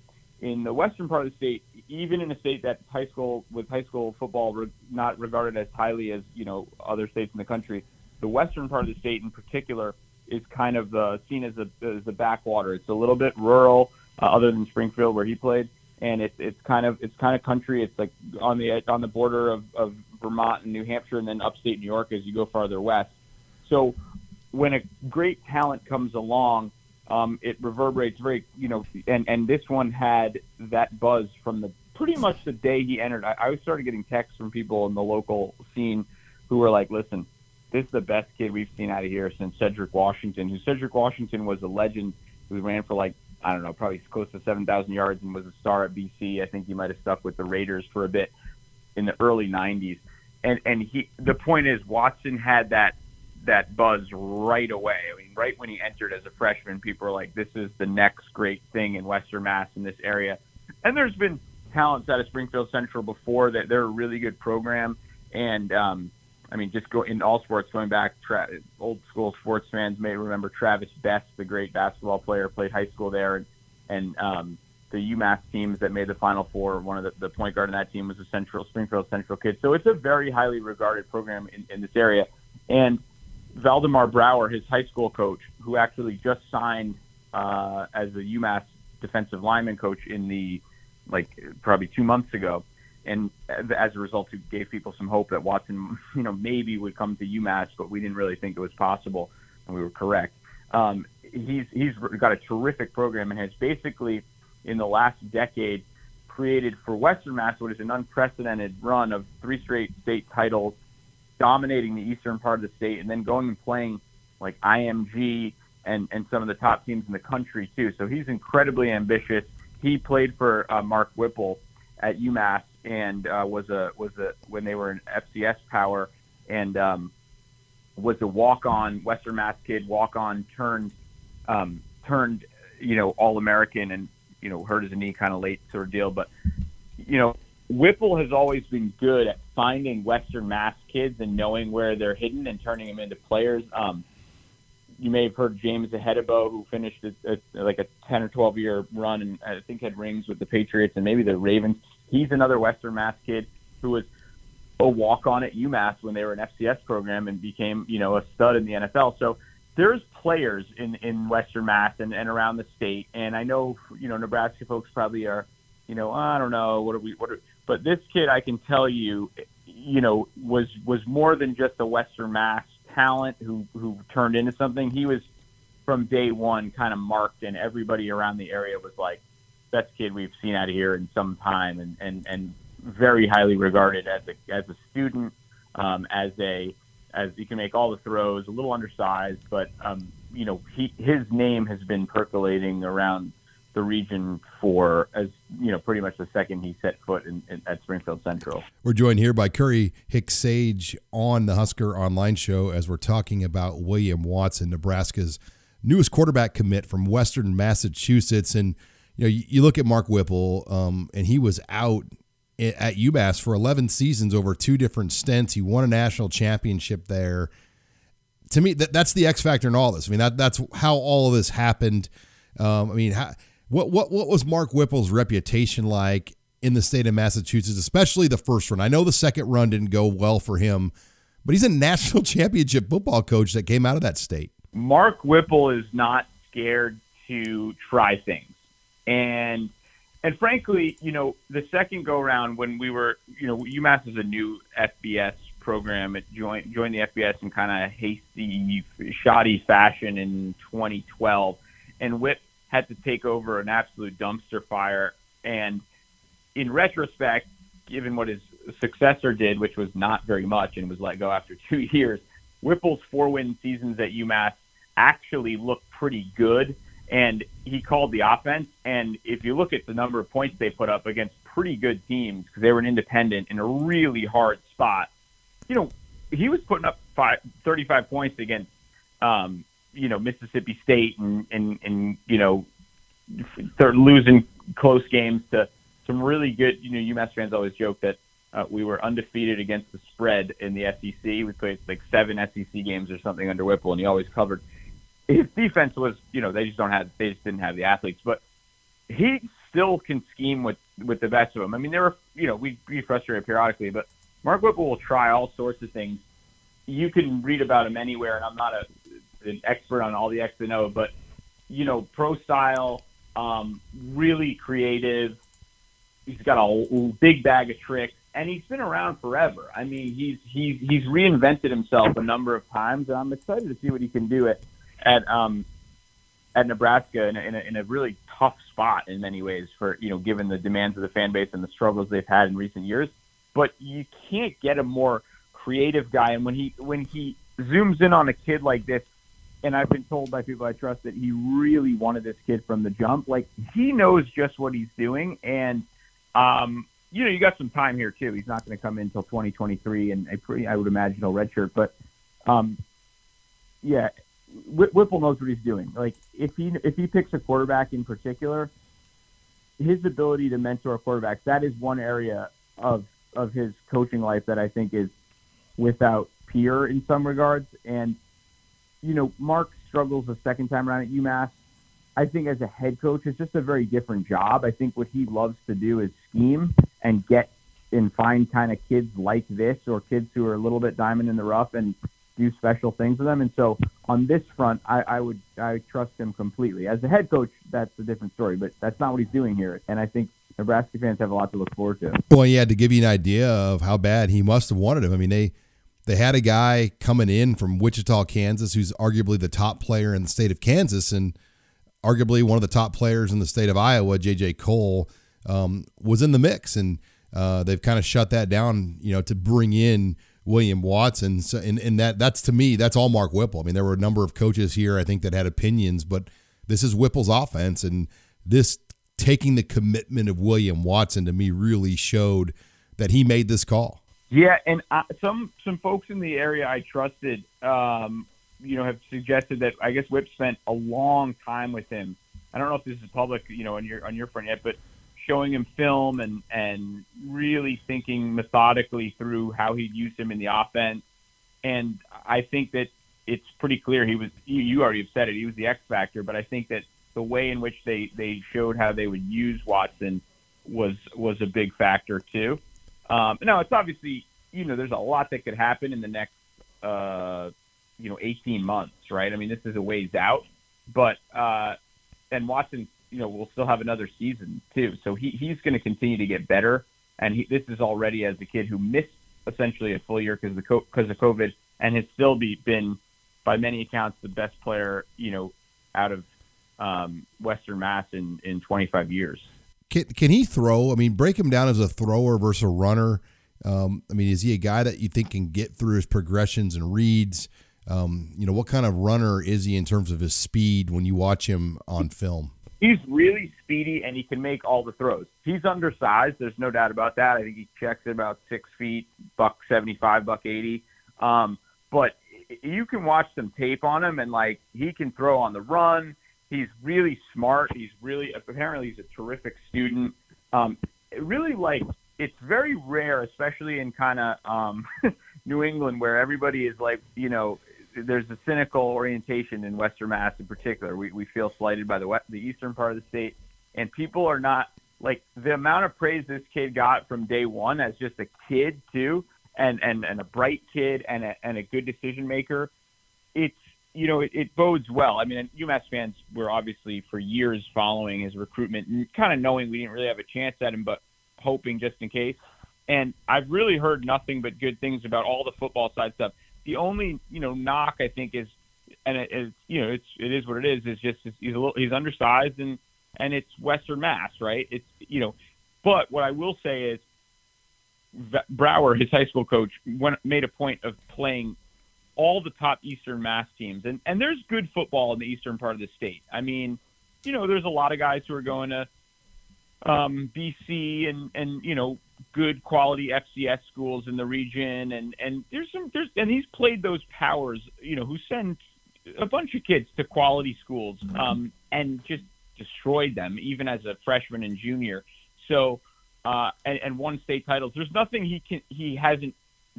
S5: in the western part of the state, even in a state that's high school with high school football re- not regarded as highly as you know other states in the country, the western part of the state in particular is kind of uh, seen as a as a backwater. It's a little bit rural, uh, other than Springfield where he played, and it's it's kind of it's kind of country. It's like on the on the border of, of Vermont and New Hampshire, and then upstate New York as you go farther west. So when a great talent comes along um, it reverberates very, you know, and, and this one had that buzz from the pretty much the day he entered. I, I started getting texts from people in the local scene who were like, listen, this is the best kid we've seen out of here since Cedric Washington, who Cedric Washington was a legend who ran for like, I don't know, probably close to 7,000 yards and was a star at BC. I think he might have stuck with the Raiders for a bit in the early 90s. And, and he, the point is, Watson had that that buzz right away. I mean, right when he entered as a freshman, people were like, "This is the next great thing in Western Mass in this area." And there's been talents out of Springfield Central before that they're a really good program. And um, I mean, just go in all sports, going back, tra- old school sports fans may remember Travis Best, the great basketball player, played high school there, and and um, the UMass teams that made the Final Four. One of the, the point guard in that team was a Central Springfield Central kid. So it's a very highly regarded program in, in this area, and Valdemar Brower, his high school coach, who actually just signed uh, as a UMass defensive lineman coach in the like probably two months ago, and as a result, it gave people some hope that Watson, you know, maybe would come to UMass, but we didn't really think it was possible, and we were correct. Um, he's he's got a terrific program and has basically, in the last decade, created for Western Mass what is an unprecedented run of three straight state titles, dominating the eastern part of the state, and then going and playing like IMG and and some of the top teams in the country too. So he's incredibly ambitious. He played for uh, Mark Whipple at UMass and uh, was a was a when they were in FCS power and um, was a walk on Western Mass kid, walk on turned um, turned you know All American and you know hurt his knee kind of late sort of deal. But you know Whipple has always been good at finding Western Mass kids and knowing where they're hidden and turning them into players. Um, you may have heard James Ihedigbo, who finished a, a, like a 10 or 12 year run and I think had rings with the Patriots and maybe the Ravens. He's another Western Mass kid who was a walk on at UMass when they were an FCS program and became, you know, a stud in the NFL. So there's players in, in Western Mass and, and around the state. And I know, you know, Nebraska folks probably are, you know, I don't know, what are we, what are, but this kid, I can tell you, you know, was, was more than just a Western Mass talent who who turned into something. He was from day one kind of marked, and everybody around the area was like, best kid we've seen out of here in some time, and and and very highly regarded as a as a student, um, as a as he can make all the throws, a little undersized, but um, you know he his name has been percolating around the region for as you know pretty much the second he set foot in, in, at Springfield Central.
S2: We're joined here by Curry Hicks Sage on the Husker Online Show as we're talking about William Watson, Nebraska's newest quarterback commit from Western Massachusetts, and you know you, you look at Mark Whipple, um, and he was out at UMass for 11 seasons over two different stints. He won a national championship there. To me, that, that's the X factor in all this. I mean, that that's how all of this happened. Um, I mean, how, what what what was Mark Whipple's reputation like in the state of Massachusetts, especially the first run? I know the second run didn't go well for him, but he's a national championship football coach that came out of that state.
S5: Mark Whipple is not scared to try things. And and frankly, you know, the second go round when we were, you know, UMass is a new FBS program. It joined joined the FBS in kind of hasty, shoddy fashion in 2012, and Whip had to take over an absolute dumpster fire. And in retrospect, given what his successor did, which was not very much and was let go after two years, Whipple's four win seasons at UMass actually looked pretty good. And he called the offense. And if you look at the number of points they put up against pretty good teams, because they were an independent in a really hard spot, you know, he was putting up five, 35 points against um, you know Mississippi State and and and you know they're losing close games to some really good. You know, UMass fans always joke that uh, we were undefeated against the spread in the SEC. We played like seven SEC games or something under Whipple, and he always covered. His defense was, you know, they just don't have, they just didn't have the athletes, but he still can scheme with with the best of them. I mean, there were, you know, we be frustrated periodically, but Mark Whipple will try all sorts of things. You can read about him anywhere, and I'm not a an expert on all the X and O, but you know, pro style, um, really creative. He's got a big bag of tricks, and he's been around forever. I mean, he's he's he's reinvented himself a number of times, and I'm excited to see what he can do at at um, at Nebraska in a, in a, in a really tough spot in many ways for you know given the demands of the fan base and the struggles they've had in recent years. But you can't get a more creative guy, and when he when he zooms in on a kid like this and I've been told by people I trust that he really wanted this kid from the jump. Like he knows just what he's doing, and um, you know, you got some time here too. He's not going to come in until 2023, and a pretty, I would imagine, a redshirt. But um, yeah, Whipple knows what he's doing. Like if he if he picks a quarterback in particular, his ability to mentor quarterbacks that is one area of of his coaching life that I think is without peer in some regards, and you know, Mark struggles the second time around at UMass. I think as a head coach, it's just a very different job. I think what he loves to do is scheme and get and find kind of kids like this or kids who are a little bit diamond in the rough and do special things with them. And so on this front, I, I would I trust him completely. As a head coach, that's a different story, but that's not what he's doing here. And I think Nebraska fans have a lot to look forward to.
S2: Well, yeah, to give you an idea of how bad he must have wanted him. I mean, they they had a guy coming in from Wichita, Kansas, who's arguably the top player in the state of Kansas and arguably one of the top players in the state of Iowa, JJ Kohl, um, was in the mix, and uh, they've kind of shut that down, you know, to bring in William Watson. So, and, and that that's to me, that's all Mark Whipple. I mean, there were a number of coaches here, I think, that had opinions, but this is Whipple's offense, and this taking the commitment of William Watson to me really showed that he made this call.
S5: Yeah, and uh, some some folks in the area I trusted, um, you know, have suggested that I guess Whip spent a long time with him. I don't know if this is public, you know, on your on your front yet, but showing him film and and really thinking methodically through how he'd use him in the offense. And I think that it's pretty clear he was. You already have said it. He was the X factor, but I think that the way in which they they showed how they would use Watson was was a big factor too. Um, no, it's obviously you know there's a lot that could happen in the next uh, you know 18 months, right? I mean, this is a ways out, but uh, and Watson, you know, will still have another season too, so he he's going to continue to get better. And he, this is already as a kid who missed essentially a full year because of because of COVID, and has still be been by many accounts the best player you know out of um, Western Mass in in 25 years.
S2: Can, can he throw? I mean, break him down as a thrower versus a runner. Um, I mean, is he a guy that you think can get through his progressions and reads? Um, you know, what kind of runner is he in terms of his speed when you watch him on film?
S5: He's really speedy and he can make all the throws. He's undersized. There's no doubt about that. I think he checks at about six feet, buck 75, buck 80. Um, but you can watch some tape on him and like he can throw on the run. He's really smart. He's really apparently he's a terrific student. Um, really like it's very rare, especially in kind of um, New England, where everybody is like, you know, there's a cynical orientation in Western Mass in particular. We we feel slighted by the west, the eastern part of the state, and people are not like the amount of praise this kid got from day one as just a kid too, and and and a bright kid and a and a good decision maker. It's you know, it, it bodes well. I mean, UMass fans were obviously for years following his recruitment and kind of knowing we didn't really have a chance at him, but hoping just in case. And I've really heard nothing but good things about all the football side stuff. The only, you know, knock I think is, and it is, you know, it's it is what it is. Is just he's a little he's undersized and and it's Western Mass, right? It's you know, but what I will say is, Brower, his high school coach, went, made a point of playing all the top Eastern Mass teams, and and there's good football in the eastern part of the state. I mean, you know, there's a lot of guys who are going to um, BC and and you know good quality FCS schools in the region, and and there's some there's and he's played those powers, you know, who send a bunch of kids to quality schools um, and just destroyed them even as a freshman and junior. So uh, and, and won state titles. There's nothing he can he hasn't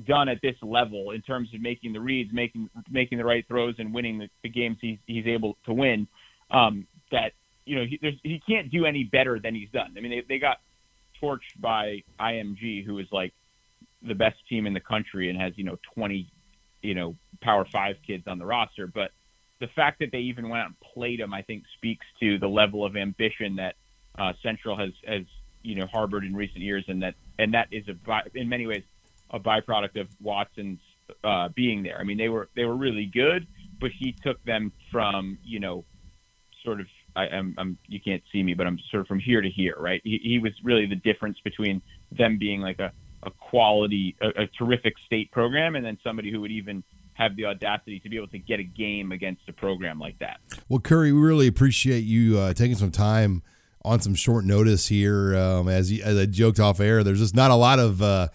S5: done at this level in terms of making the reads, making making the right throws, and winning the, the games he's he's able to win. Um, that you know he he can't do any better than he's done. I mean, they they got torched by IMG, who is like the best team in the country and has you know 20 you know Power Five kids on the roster, but the fact that they even went out and played them, I think, speaks to the level of ambition that uh, Central has has you know harbored in recent years, and that and that is a in many ways a byproduct of Watson's uh, being there. I mean, they were they were really good, but he took them from you know, sort of. I, am I'm, you can't see me, but I'm sort of from here to here, right? He, he was really the difference between them being like a, a quality, a, a terrific state program, and then somebody who would even have the audacity to be able to get a game against a program like that.
S2: Well, Curry, we really appreciate you uh, taking some time on some short notice here. Um, as, you, as I joked off air, there's just not a lot of uh,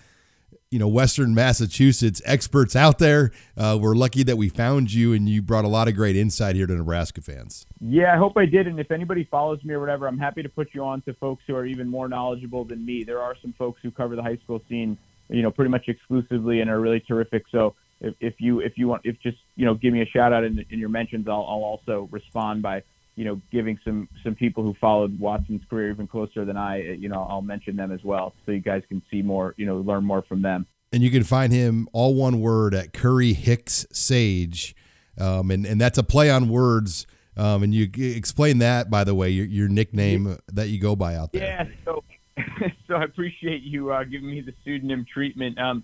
S2: you know Western Massachusetts experts out there. Uh, we're lucky that we found you, and you brought a lot of great insight here to Nebraska fans.
S5: Yeah, I hope I did. And if anybody follows me or whatever, I'm happy to put you on to folks who are even more knowledgeable than me. There are some folks who cover the high school scene, you know, pretty much exclusively and are really terrific. So if, if you if you want, if just you know, give me a shout out in, in your mentions, I'll, I'll also respond by you know, giving some some people who followed Watson's career even closer than I, you know, I'll mention them as well, so you guys can see more, you know, learn more from them.
S2: And you can find him all one word at Curry Hicks Sage, um, and and that's a play on words. Um, and you explain that, by the way, your, your nickname that you go by out there.
S5: Yeah. So so I appreciate you uh, giving me the pseudonym treatment. Um,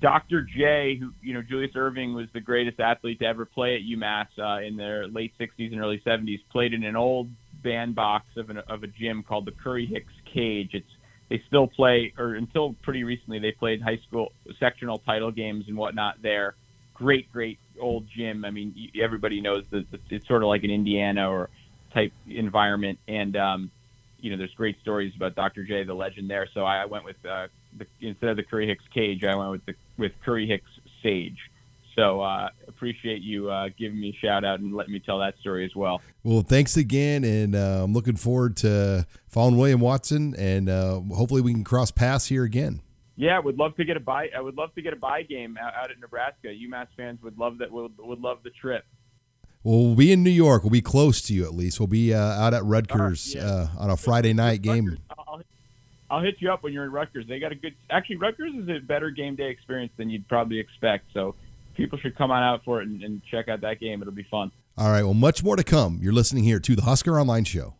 S5: Dr. J, who you know, Julius Erving was the greatest athlete to ever play at UMass uh, in their late '60s and early '70s. Played in an old bandbox of, an, of a gym called the Curry Hicks Cage. It's they still play, or until pretty recently, they played high school sectional title games and whatnot there. Great, great old gym. I mean, everybody knows that it's sort of like an Indiana or type environment, and um, you know, there's great stories about Dr. J, the legend there. So I, went with uh, the, instead of the Curry Hicks Cage, I went with the with Curry Hicks Sage. So uh, appreciate you uh, giving me a shout out and letting me tell that story as well.
S2: Well, thanks again, and uh, I'm looking forward to following William Watson, and uh, hopefully we can cross paths here again.
S5: Yeah, would love to get a buy. I would love to get a buy game out, out at Nebraska. UMass fans would love that. Would would love the trip.
S2: Well, we'll be in New York. We'll be close to you at least. We'll be uh, out at Rutgers right, yeah. Uh, on a Friday night game.
S5: I'll, I'll hit you up when you're in Rutgers. They got a good. Actually, Rutgers is a better game day experience than you'd probably expect. So people should come on out for it and, and check out that game. It'll be fun.
S2: All right. Well, much more to come. You're listening here to the Husker Online Show.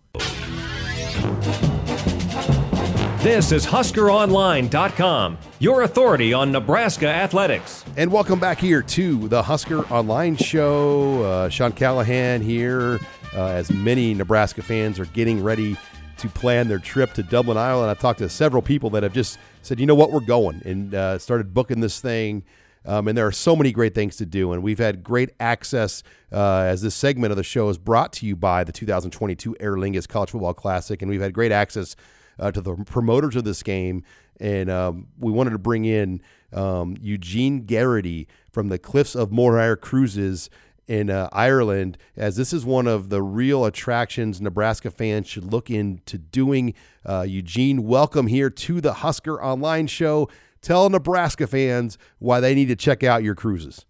S1: This is HuskerOnline.com, your authority on Nebraska athletics.
S2: And welcome back here to the Husker Online Show. Uh, Sean Callahan here, uh, as many Nebraska fans are getting ready to plan their trip to Dublin, Ireland. I've talked to several people that have just said, you know what, we're going, and uh, started booking this thing. Um, and there are so many great things to do. And we've had great access uh, as this segment of the show is brought to you by the 2022 Aer Lingus College Football Classic. And we've had great access uh, to the promoters of this game. And um, we wanted to bring in um, Eugene Garrihy from the Cliffs of Moher Cruises in uh, Ireland, as this is one of the real attractions Nebraska fans should look into doing. Uh, Eugene, welcome here to the Husker Online Show. Tell Nebraska fans why they need to check out your cruises.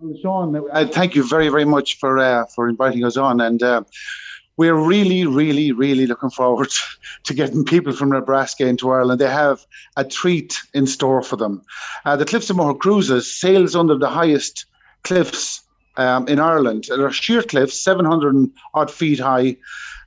S6: Well, Sean, uh, thank you very, very much for uh, for inviting us on, and uh, we're really, really, really looking forward to getting people from Nebraska into Ireland. They have a treat in store for them. Uh, the Cliffs of Moher Cruises sails under the highest cliffs um, in Ireland. They're sheer cliffs, 700 odd feet high,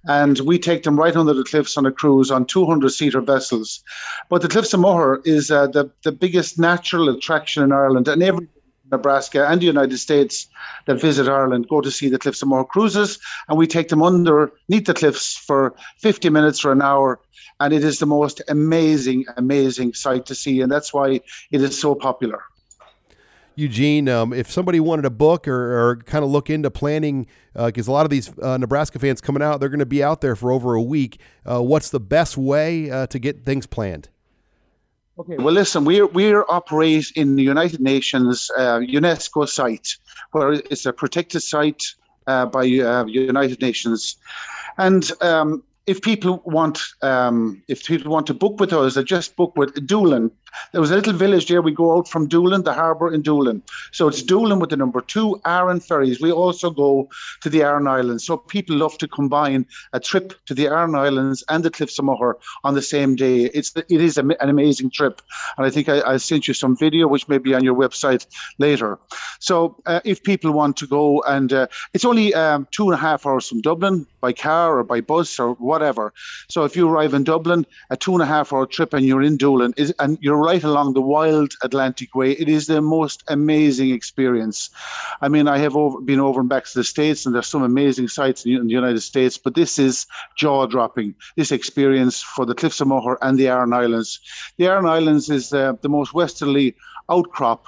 S6: and we take them right under the cliffs on a cruise on 200 seater vessels. But the Cliffs of Moher is uh, the, the biggest natural attraction in Ireland, and every Nebraska and the United States that visit Ireland go to see the Cliffs of Moher cruises, and we take them underneath the cliffs for 50 minutes or an hour. And it is the most amazing, amazing sight to see, and that's why it is so popular.
S2: Eugene, um, if somebody wanted a book or, or kind of look into planning, because uh, a lot of these uh, Nebraska fans coming out, they're going to be out there for over a week. Uh, what's the best way uh, to get things planned?
S6: Okay, well, listen, we're we're operate in the United Nations uh, UNESCO site, where it's a protected site uh, by United Nations, and um, if people want um, if people want to book with us, they just book with Doolin. There was a little village there. We go out from Doolin, the harbour in Doolin. So it's Doolin with the number two Aran ferries. We also go to the Aran Islands. So people love to combine a trip to the Aran Islands and the Cliffs of Moher on the same day. It's it is an amazing trip, and I think I, I sent you some video which may be on your website later. So uh, if people want to go, and uh, it's only um, two and a half hours from Dublin by car or by bus or whatever. So if you arrive in Dublin, a two and a half hour trip, and you're in Doolin, is and you're right along the wild Atlantic Way. It is the most amazing experience. I mean, I have over, been over and back to the States, and there's some amazing sites in the United States, but this is jaw dropping. This experience for the Cliffs of Moher and the Aran Islands. The Aran Islands is uh, the most westerly outcrop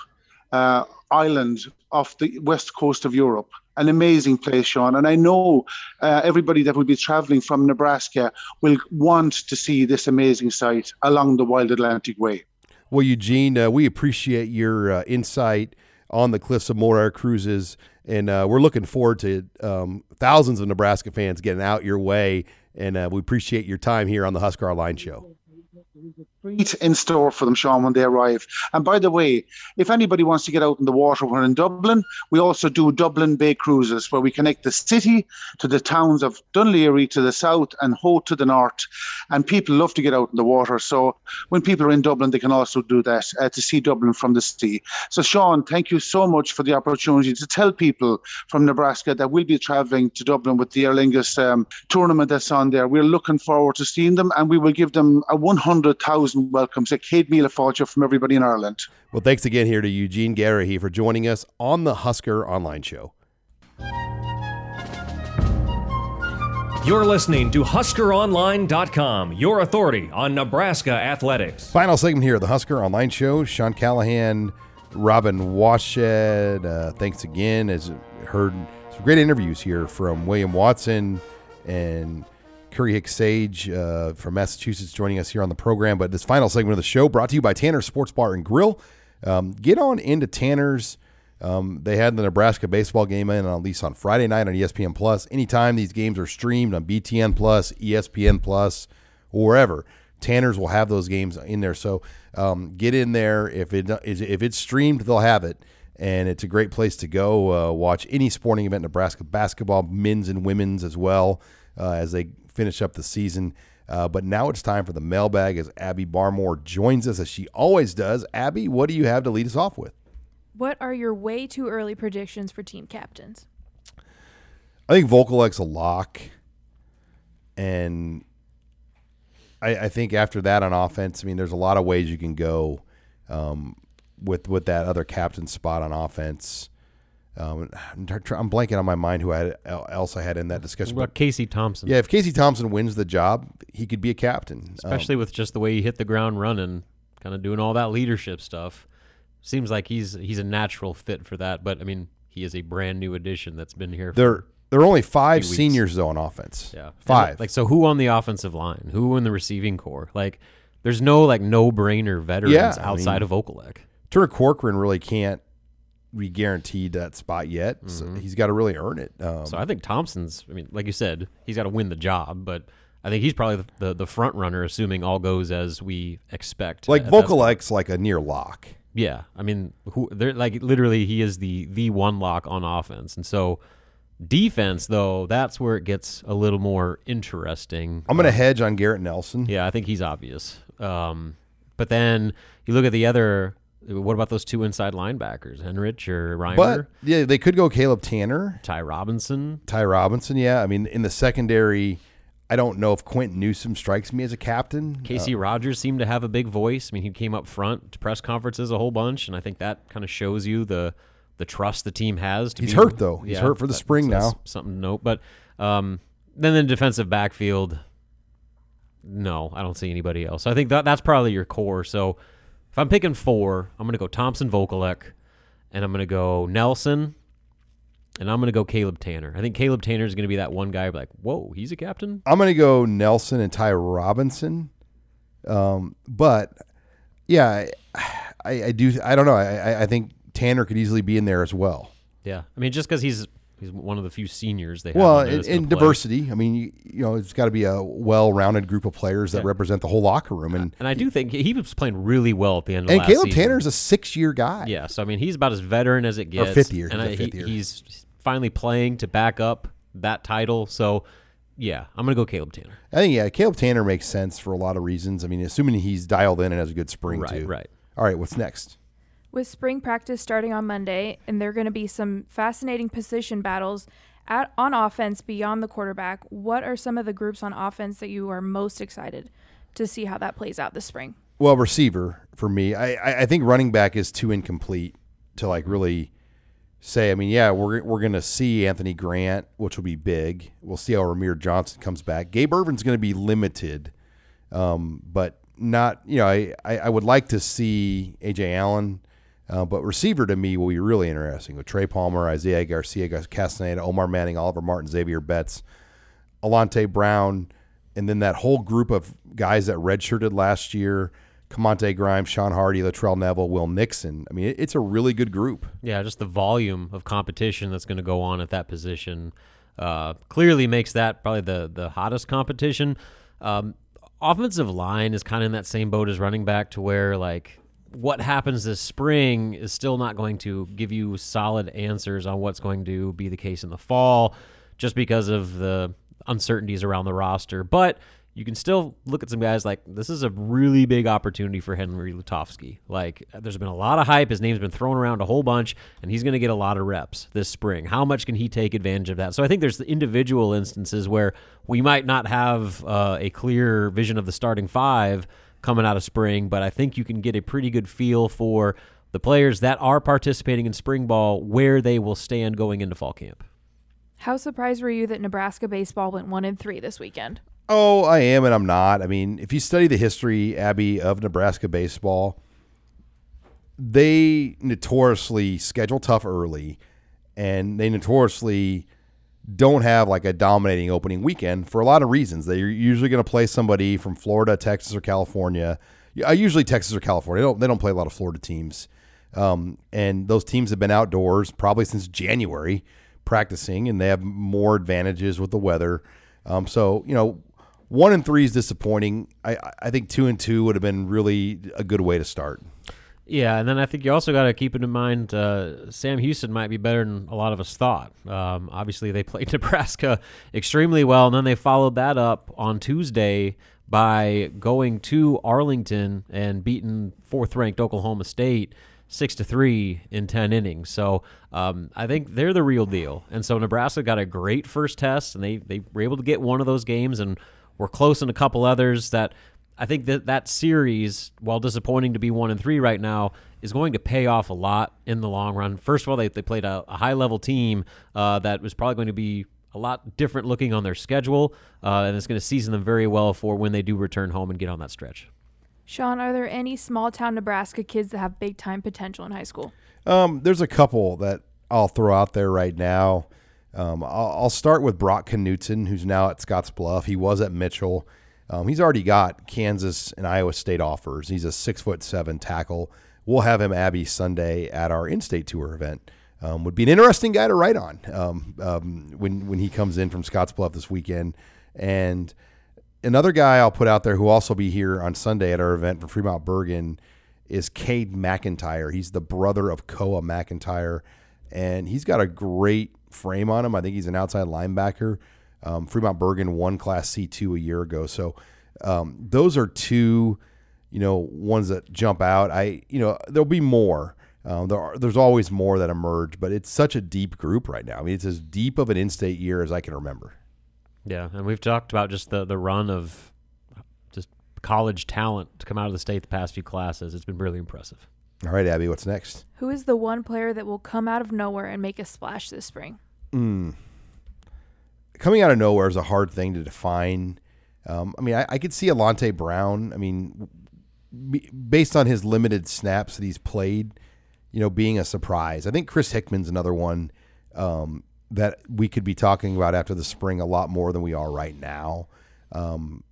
S6: uh, island off the west coast of Europe an amazing place, Sean. And I know uh, everybody that will be traveling from Nebraska will want to see this amazing site along the Wild Atlantic Way.
S2: Well, Eugene, uh, we appreciate your uh, insight on the Cliffs of Moher Cruises, and uh, we're looking forward to um, thousands of Nebraska fans getting out your way. And uh, we appreciate your time here on the Husker Line Show.
S6: Treat in store for them, Sean, when they arrive. And by the way, if anybody wants to get out in the water when in Dublin, we also do Dublin Bay cruises where we connect the city to the towns of Laoghaire to the south and Howth to the north. And people love to get out in the water. So when people are in Dublin, they can also do that uh, to see Dublin from the sea. So, Sean, thank you so much for the opportunity to tell people from Nebraska that we'll be travelling to Dublin with the Aer Lingus um, tournament that's on there. We're looking forward to seeing them and we will give them a 100,000 thousand welcomes at Céad Míle Fáilte from everybody in Ireland.
S2: Well, thanks again here to Eugene Garrihy for joining us on the Husker Online Show.
S1: You're listening to HuskerOnline.com, your authority on Nebraska athletics.
S2: Final segment here of the Husker Online Show. Sean Callahan, Robin Washut. Uh, thanks again. As heard some great interviews here from William Watson and Curry Hicks Sage uh, from Massachusetts joining us here on the program. But this final segment of the show brought to you by Tanner Sports Bar and Grill. Um, get on into Tanner's. Um, they had the Nebraska baseball game in at least on Friday night on ESPN Plus. Anytime these games are streamed on BTN Plus, ESPN Plus, or wherever, Tanner's will have those games in there. So um, get in there. If it if it's streamed, they'll have it, and it's a great place to go uh, watch any sporting event. Nebraska basketball, men's and women's as well, uh, as they finish up the season. Uh, but now it's time for the mailbag as Abby Barmore joins us as she always does. Abby, what do you have to lead us off with?
S7: What are your way too early predictions for team captains?
S2: I think Vokolek's a lock. And I, I, think after that on offense, I mean, there's a lot of ways you can go um, with with that other captain spot on offense. Um, I'm, blanking on my mind who I had, else I had in that discussion.
S3: What about Casey Thompson?
S2: Yeah, if Casey Thompson wins the job, he could be a captain.
S3: Especially um, with just the way he hit the ground running, kind of doing all that leadership stuff. Seems like he's he's a natural fit for that. But I mean, he is a brand new addition that's been here.
S2: There, there are only five seniors though on offense.
S3: Yeah,
S2: five.
S3: And like so, who on the offensive line? Who in the receiving core? Like, there's no like no brainer veterans yeah, outside I mean, of Vokolek.
S2: Turner Corcoran really can't we guaranteed that spot yet. Mm-hmm. So he's got to really earn it.
S3: Um, so I think Thompson's. I mean, like you said, he's got to win the job, but I think he's probably the, the, the front runner, assuming all goes as we expect.
S2: Like Vokolek's like a near lock.
S3: Yeah, I mean, who they're like literally he is the the one lock on offense, and so defense though that's where it gets a little more interesting.
S2: I'm going to um, hedge on Garrett Nelson.
S3: Yeah, I think he's obvious. Um, but then you look at the other what about those two inside linebackers, Henrich or Reimer?
S2: But yeah, they could go Caleb Tanner,
S3: Ty Robinson.
S2: Ty Robinson, yeah. I mean, in the secondary, I don't know if Quinton Newsome strikes me as a captain.
S3: Casey uh, Rogers seemed to have a big voice. I mean, he came up front to press conferences a whole bunch, and I think that kind of shows you the the trust the team has.
S2: he's
S3: be, He's
S2: hurt though. He's
S3: yeah,
S2: hurt for the spring now.
S3: Something to note, but um, then the defensive backfield. No, I don't see anybody else. I think that that's probably your core. So if I'm picking four, I'm going to go Thompson Vokolek, and I'm going to go Nelson, and I'm going to go Caleb Tanner. I think Caleb Tanner is going to be that one guy like, whoa, he's a captain?
S2: I'm going to go Nelson and Ty Robinson. Um, but yeah, I, I do. I don't know. I, I think Tanner could easily be in there as well.
S3: Yeah. I mean, just because he's He's one of the few seniors they have.
S2: Well, in, in diversity, I mean, you, you, know, it's got to be a well-rounded group of players that yeah. represent the whole locker room. And
S3: and I do think he was playing really well at the end of
S2: and
S3: last
S2: Caleb
S3: season.
S2: Tanner's a six-year guy.
S3: Yeah, so I mean, he's about as veteran as it gets.
S2: Or fifth year,
S3: and
S2: I,
S3: fifth
S2: year.
S3: he's finally playing to back up that title. So. Yeah, I'm gonna go Caleb Tanner.
S2: I think yeah, Caleb Tanner makes sense for a lot of reasons. I mean, assuming he's dialed in and has a good spring
S3: right,
S2: too.
S3: Right.
S2: All right, what's next?
S7: With spring practice starting on Monday, and there are going to be some fascinating position battles at, on offense beyond the quarterback, what are some of the groups on offense that you are most excited to see how that plays out this spring?
S2: Well, receiver for me, I, I think running back is too incomplete to like really say. I mean, yeah, we're we're gonna see Anthony Grant, which will be big. We'll see how Rahmir Johnson comes back. Gabe Ervin's going to be limited, um, but not. You know, I, I, I would like to see AJ Allen uh, but receiver to me will be really interesting with Trey Palmer, Isaiah Garcia, Castaneda, Omar Manning, Oliver Martin, Xavier Betts, Alante Brown, and then that whole group of guys that redshirted last year. Kamonte Grimes, Sean Hardy, Latrell Neville, Will Nixon. I mean, it's a really good group.
S3: Yeah, just the volume of competition that's going to go on at that position uh, clearly makes that probably the the hottest competition. Um, offensive line is kind of in that same boat as running back to where like what happens this spring is still not going to give you solid answers on what's going to be the case in the fall just because of the uncertainties around the roster. But you can still look at some guys like this is a really big opportunity for Henry Lutovsky. Like there's been a lot of hype. His name's been thrown around a whole bunch, and he's going to get a lot of reps this spring. How much can he take advantage of that? So I think there's individual instances where we might not have uh, a clear vision of the starting five coming out of spring, but I think you can get a pretty good feel for the players that are participating in spring ball where they will stand going into fall camp.
S7: How surprised were you that Nebraska baseball went one and three this weekend?
S2: Oh, I am and I'm not. I mean, if you study the history, Abby, of Nebraska baseball, they notoriously schedule tough early and they notoriously don't have like a dominating opening weekend for a lot of reasons. They're usually going to play somebody from Florida, Texas, or California. Usually Texas or California. They don't, they don't play a lot of Florida teams. Um, and those teams have been outdoors probably since January practicing, and they have more advantages with the weather. Um, so, you know, one and three is disappointing. I, I think two and two would have been really a good way to start.
S3: Yeah, and then I think you also got to keep it in mind uh, Sam Houston might be better than a lot of us thought. Um, obviously, they played Nebraska extremely well, and then they followed that up on Tuesday by going to Arlington and beating fourth-ranked Oklahoma State six to three in ten innings. So um, I think they're the real deal. And so Nebraska got a great first test, and they they were able to get one of those games and we're close in a couple others that I think that that series, while disappointing to be one and three right now, is going to pay off a lot in the long run. First of all, they, they played a, a high level team uh, that was probably going to be a lot different looking on their schedule, uh, and it's going to season them very well for when they do return home and get on that stretch.
S7: Sean, are there any small town Nebraska kids that have big time potential in high school?
S2: Um, there's a couple that I'll throw out there right now. Um, I'll, I'll, start with Brock Knutson, who's now at Scottsbluff. He was at Mitchell. Um, he's already got Kansas and Iowa State offers. He's a six foot seven tackle. We'll have him Abby Sunday at our in-state tour event. Um, would be an interesting guy to write on um, um, when when he comes in from Scottsbluff this weekend. And another guy I'll put out there who also be here on Sunday at our event for Fremont Bergan is Cade McIntyre. He's the brother of Koa McIntyre, and he's got a great frame on him. I think he's an outside linebacker. Um, Fremont Bergan won Class C2 a year ago. So um, those are two, you know, ones that jump out. I, you know, there'll be more. Um, there are, there's always more that emerge, but it's such a deep group right now. I mean, it's as deep of an in-state year as I can remember.
S3: Yeah, and we've talked about just the the run of just college talent to come out of the state the past few classes. It's been really impressive.
S2: All right, Abby, what's next?
S7: Who is the one player that will come out of nowhere and make a splash this spring?
S2: Mm. Coming out of nowhere is a hard thing to define. Um, I mean, I, I, could see Alante Brown. I mean, based on his limited snaps that he's played, you know, being a surprise. I think Chris Hickman's another one um, that we could be talking about after the spring a lot more than we are right now. Um,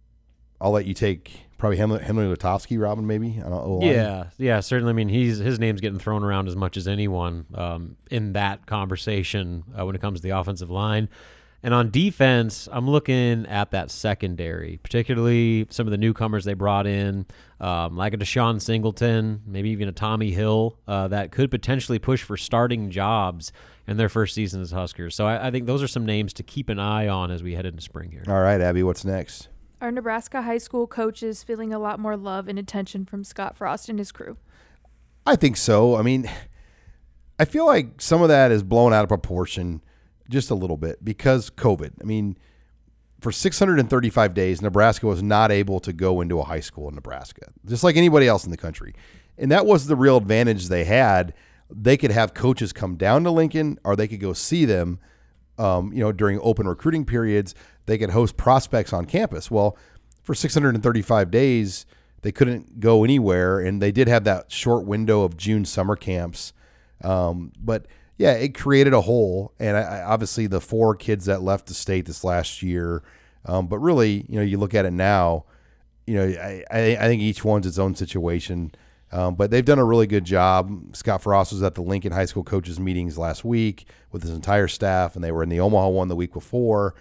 S2: I'll let you take probably Henry, Henry Lutovsky, Robin, maybe.
S3: Yeah, yeah, certainly. I mean, he's his name's getting thrown around as much as anyone um, in that conversation uh, when it comes to the offensive line. And on defense, I'm looking at that secondary, particularly some of the newcomers they brought in, um, like a DeShon Singleton, maybe even a Tommy Hill, uh, that could potentially push for starting jobs in their first season as Huskers. So I, I think those are some names to keep an eye on as we head into spring here.
S2: All right, Abby, what's next?
S7: Are Nebraska high school coaches feeling a lot more love and attention from Scott Frost and his crew?
S2: I think so. I mean, I feel like some of that is blown out of proportion just a little bit because COVID. I mean, for 635 days, Nebraska was not able to go into a high school in Nebraska, just like anybody else in the country. And that was the real advantage they had. They could have coaches come down to Lincoln or they could go see them um, you know, during open recruiting periods, they could host prospects on campus. Well, for 635 days, they couldn't go anywhere, and they did have that short window of June summer camps. Um, but yeah, it created a hole, and I, obviously the four kids that left the state this last year. Um, but really, you know, you look at it now, you know, I, I think each one's its own situation. Um, but they've done a really good job. Scott Frost was at the Lincoln High School coaches meetings last week with his entire staff, and they were in the Omaha one the week before.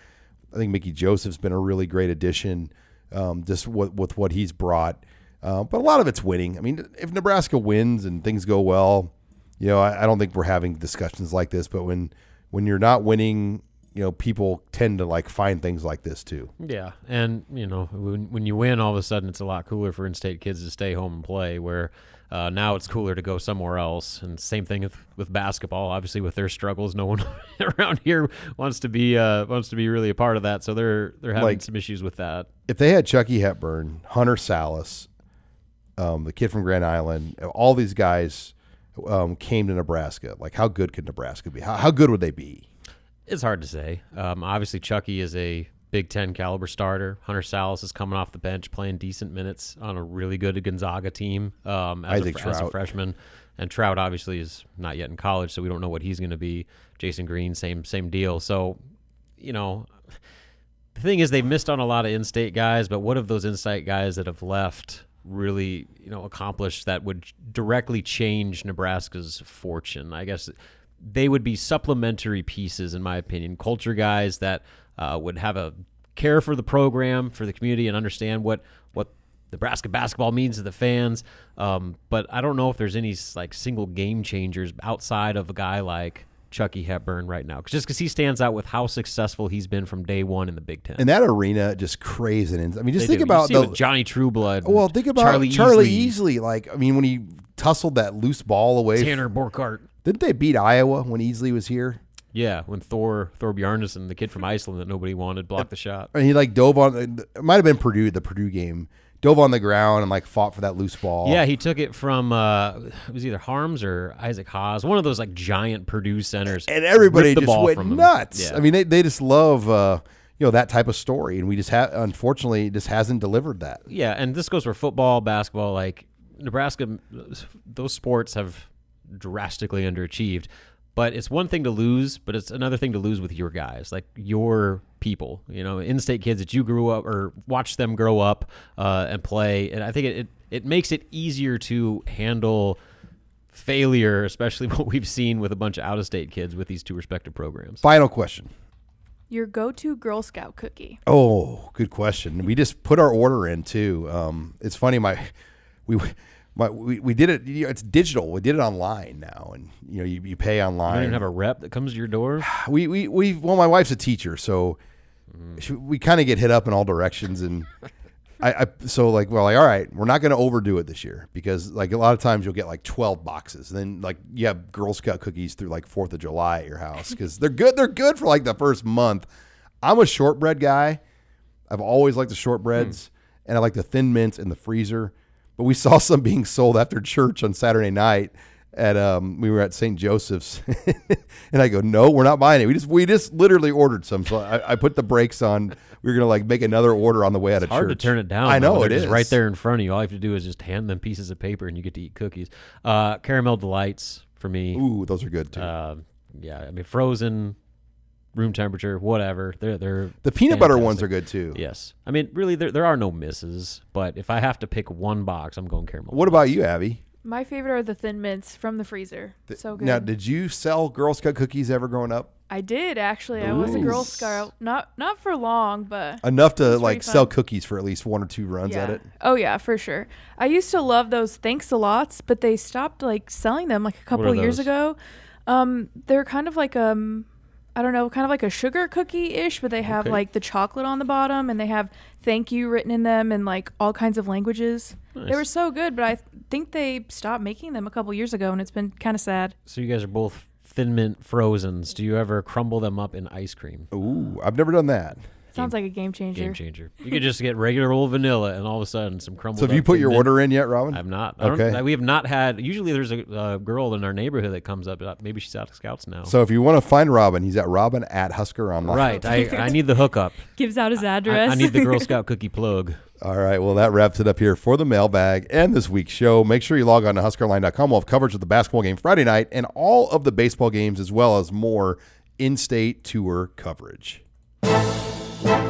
S2: I think Mickey Joseph's been a really great addition. um, just with, with what he's brought. Uh, but a lot of it's winning. I mean, if Nebraska wins and things go well, you know, I, I don't think we're having discussions like this. But when when you're not winning, you know, people tend to like find things like this too.
S3: Yeah, and you know, when when you win, all of a sudden it's a lot cooler for in-state kids to stay home and play. Where uh, now it's cooler to go somewhere else. And same thing with, with basketball. Obviously, with their struggles, no one around here wants to be uh, wants to be really a part of that. So they're they're having
S2: Like-
S3: some issues with that.
S2: If they had Chucky Hepburn, Hunter Sallis, um, the kid from Grand Island, all these guys um, came to Nebraska, like how good could Nebraska be? How, how good would they be?
S3: It's hard to say. Um, obviously, Chucky is a Big Ten caliber starter. Hunter Sallis is coming off the bench, playing decent minutes on a really good Gonzaga team um, as, a, as a freshman. And Traudt obviously is not yet in college, so we don't know what he's going to be. Jasen Green, same same deal. So, you know, the thing is, they've missed on a lot of in-state guys, but what of those in-state guys that have left really, you know, accomplished that would directly change Nebraska's fortune? I guess they would be supplementary pieces, in my opinion, culture guys that uh, would have a care for the program, for the community, and understand what what Nebraska basketball means to the fans. Um, but I don't know if there's any like single game changers outside of a guy like Chucky Hepburn right now, just because he stands out with how successful he's been from day one in the Big Ten.
S2: And that arena just crazy. And I mean, just
S3: They
S2: think
S3: do. You
S2: about
S3: see
S2: the
S3: Johnny Trueblood.
S2: well, think about
S3: Charlie,
S2: Charlie,
S3: Easley,
S2: Easley. Like, I mean, when he tussled that loose ball away,
S3: Tanner Borchardt.
S2: didn't they beat Iowa when Easley was here?
S3: Yeah, when Thor Thorbjarnarson, the kid from Iceland that nobody wanted, blocked the shot.
S2: And he like dove on. It might have been Purdue, the Purdue game. Dove on the ground and like fought for that loose ball.
S3: Yeah, he took it from uh, it was either Haarms or Isaac Haas, one of those like giant Purdue centers,
S2: and everybody just went nuts.
S3: Yeah.
S2: I mean, they, they just love uh, you know that type of story, and we just have unfortunately just hasn't delivered that.
S3: Yeah, and this goes for football, basketball. Like Nebraska, those sports have drastically underachieved. But it's one thing to lose, but it's another thing to lose with your guys, like your people. You know, in-state kids that you grew up or watched them grow up uh, and play. And I think it, it it makes it easier to handle failure, especially what we've seen with a bunch of out-of-state kids with these two respective programs.
S2: Final question.
S7: Your go-to Girl Scout cookie.
S2: Oh, good question. We just put our order in too. Um, it's funny, my we my we, we did it. You know, it's digital. We did it online now, and you know you, you pay online.
S3: You don't even have a rep that comes to your door.
S2: we we we well, my wife's a teacher, so she, we kind of get hit up in all directions, and I, I so like well, like all right, we're not going to overdo it this year because like a lot of times you'll get like twelve boxes, and then like you have Girl Scout cookies through like Fourth of July at your house because they're good. They're good for like the first month. I'm a shortbread guy. I've always liked the shortbreads, mm. and I like the thin mints in the freezer. But we saw some being sold after church on Saturday night. At um, we were at St. Joseph's, and I go, no, we're not buying it. We just we just literally ordered some. So I, I put the brakes on. We were gonna like make another order on the way out of
S3: Hard
S2: church.
S3: to turn it down.
S2: I know it is
S3: right there in front of you. All you have to do is just hand them pieces of paper, and you get to eat cookies. Uh, caramel delights for me.
S2: Ooh, those are good too.
S3: Uh, yeah, I mean frozen, room temperature, whatever. They're they're
S2: the peanut butter ones are good too.
S3: Yes, I mean really there there are no misses, but if I have to pick one box, I'm going caramel.
S2: What about you, Abby?
S7: My favorite are the thin mints from the freezer. so good.
S2: Now, did you sell Girl Scout cookies ever growing up?
S7: I did actually. I was a Girl Scout, not not for long, but
S2: Enough to like sell cookies for at least one or two runs
S7: yeah.
S2: at it.
S7: Oh yeah, for sure. I used to love those thanks a lots, but they stopped like selling them like a couple years
S3: those?
S7: ago. Um, they're kind of like um, I don't know, kind of like a sugar cookie ish, but they have
S3: Okay.
S7: like the chocolate on the bottom, and they have thank you written in them in like all kinds of languages. They were so good, but I th- think they stopped making them a couple years ago, and it's been kind of sad.
S3: So you guys are both thin mint frozens. Do you ever crumble them up in ice cream?
S2: Ooh, I've never done that.
S7: Sounds like a game changer.
S3: Game changer. You could just get regular old vanilla, and all of a sudden some crumbled.
S2: So have you put your order in yet, Robin?
S3: I've not. I don't-
S2: Okay.
S3: we have not had. Usually, there's a uh, girl in our neighborhood that comes up. uh, Maybe she's out of scouts now.
S2: So if you want to find Robin, he's at Robin at Husker Online.
S3: right. I, I need the hookup.
S8: Gives out his address.
S3: I need the Girl Scout cookie plug.
S2: All right. Well, that wraps it up here for the mailbag and this week's show. Make sure you log on to HuskerOnline.com. We'll have coverage of the basketball game Friday night and all of the baseball games, as well as more in-state tour coverage.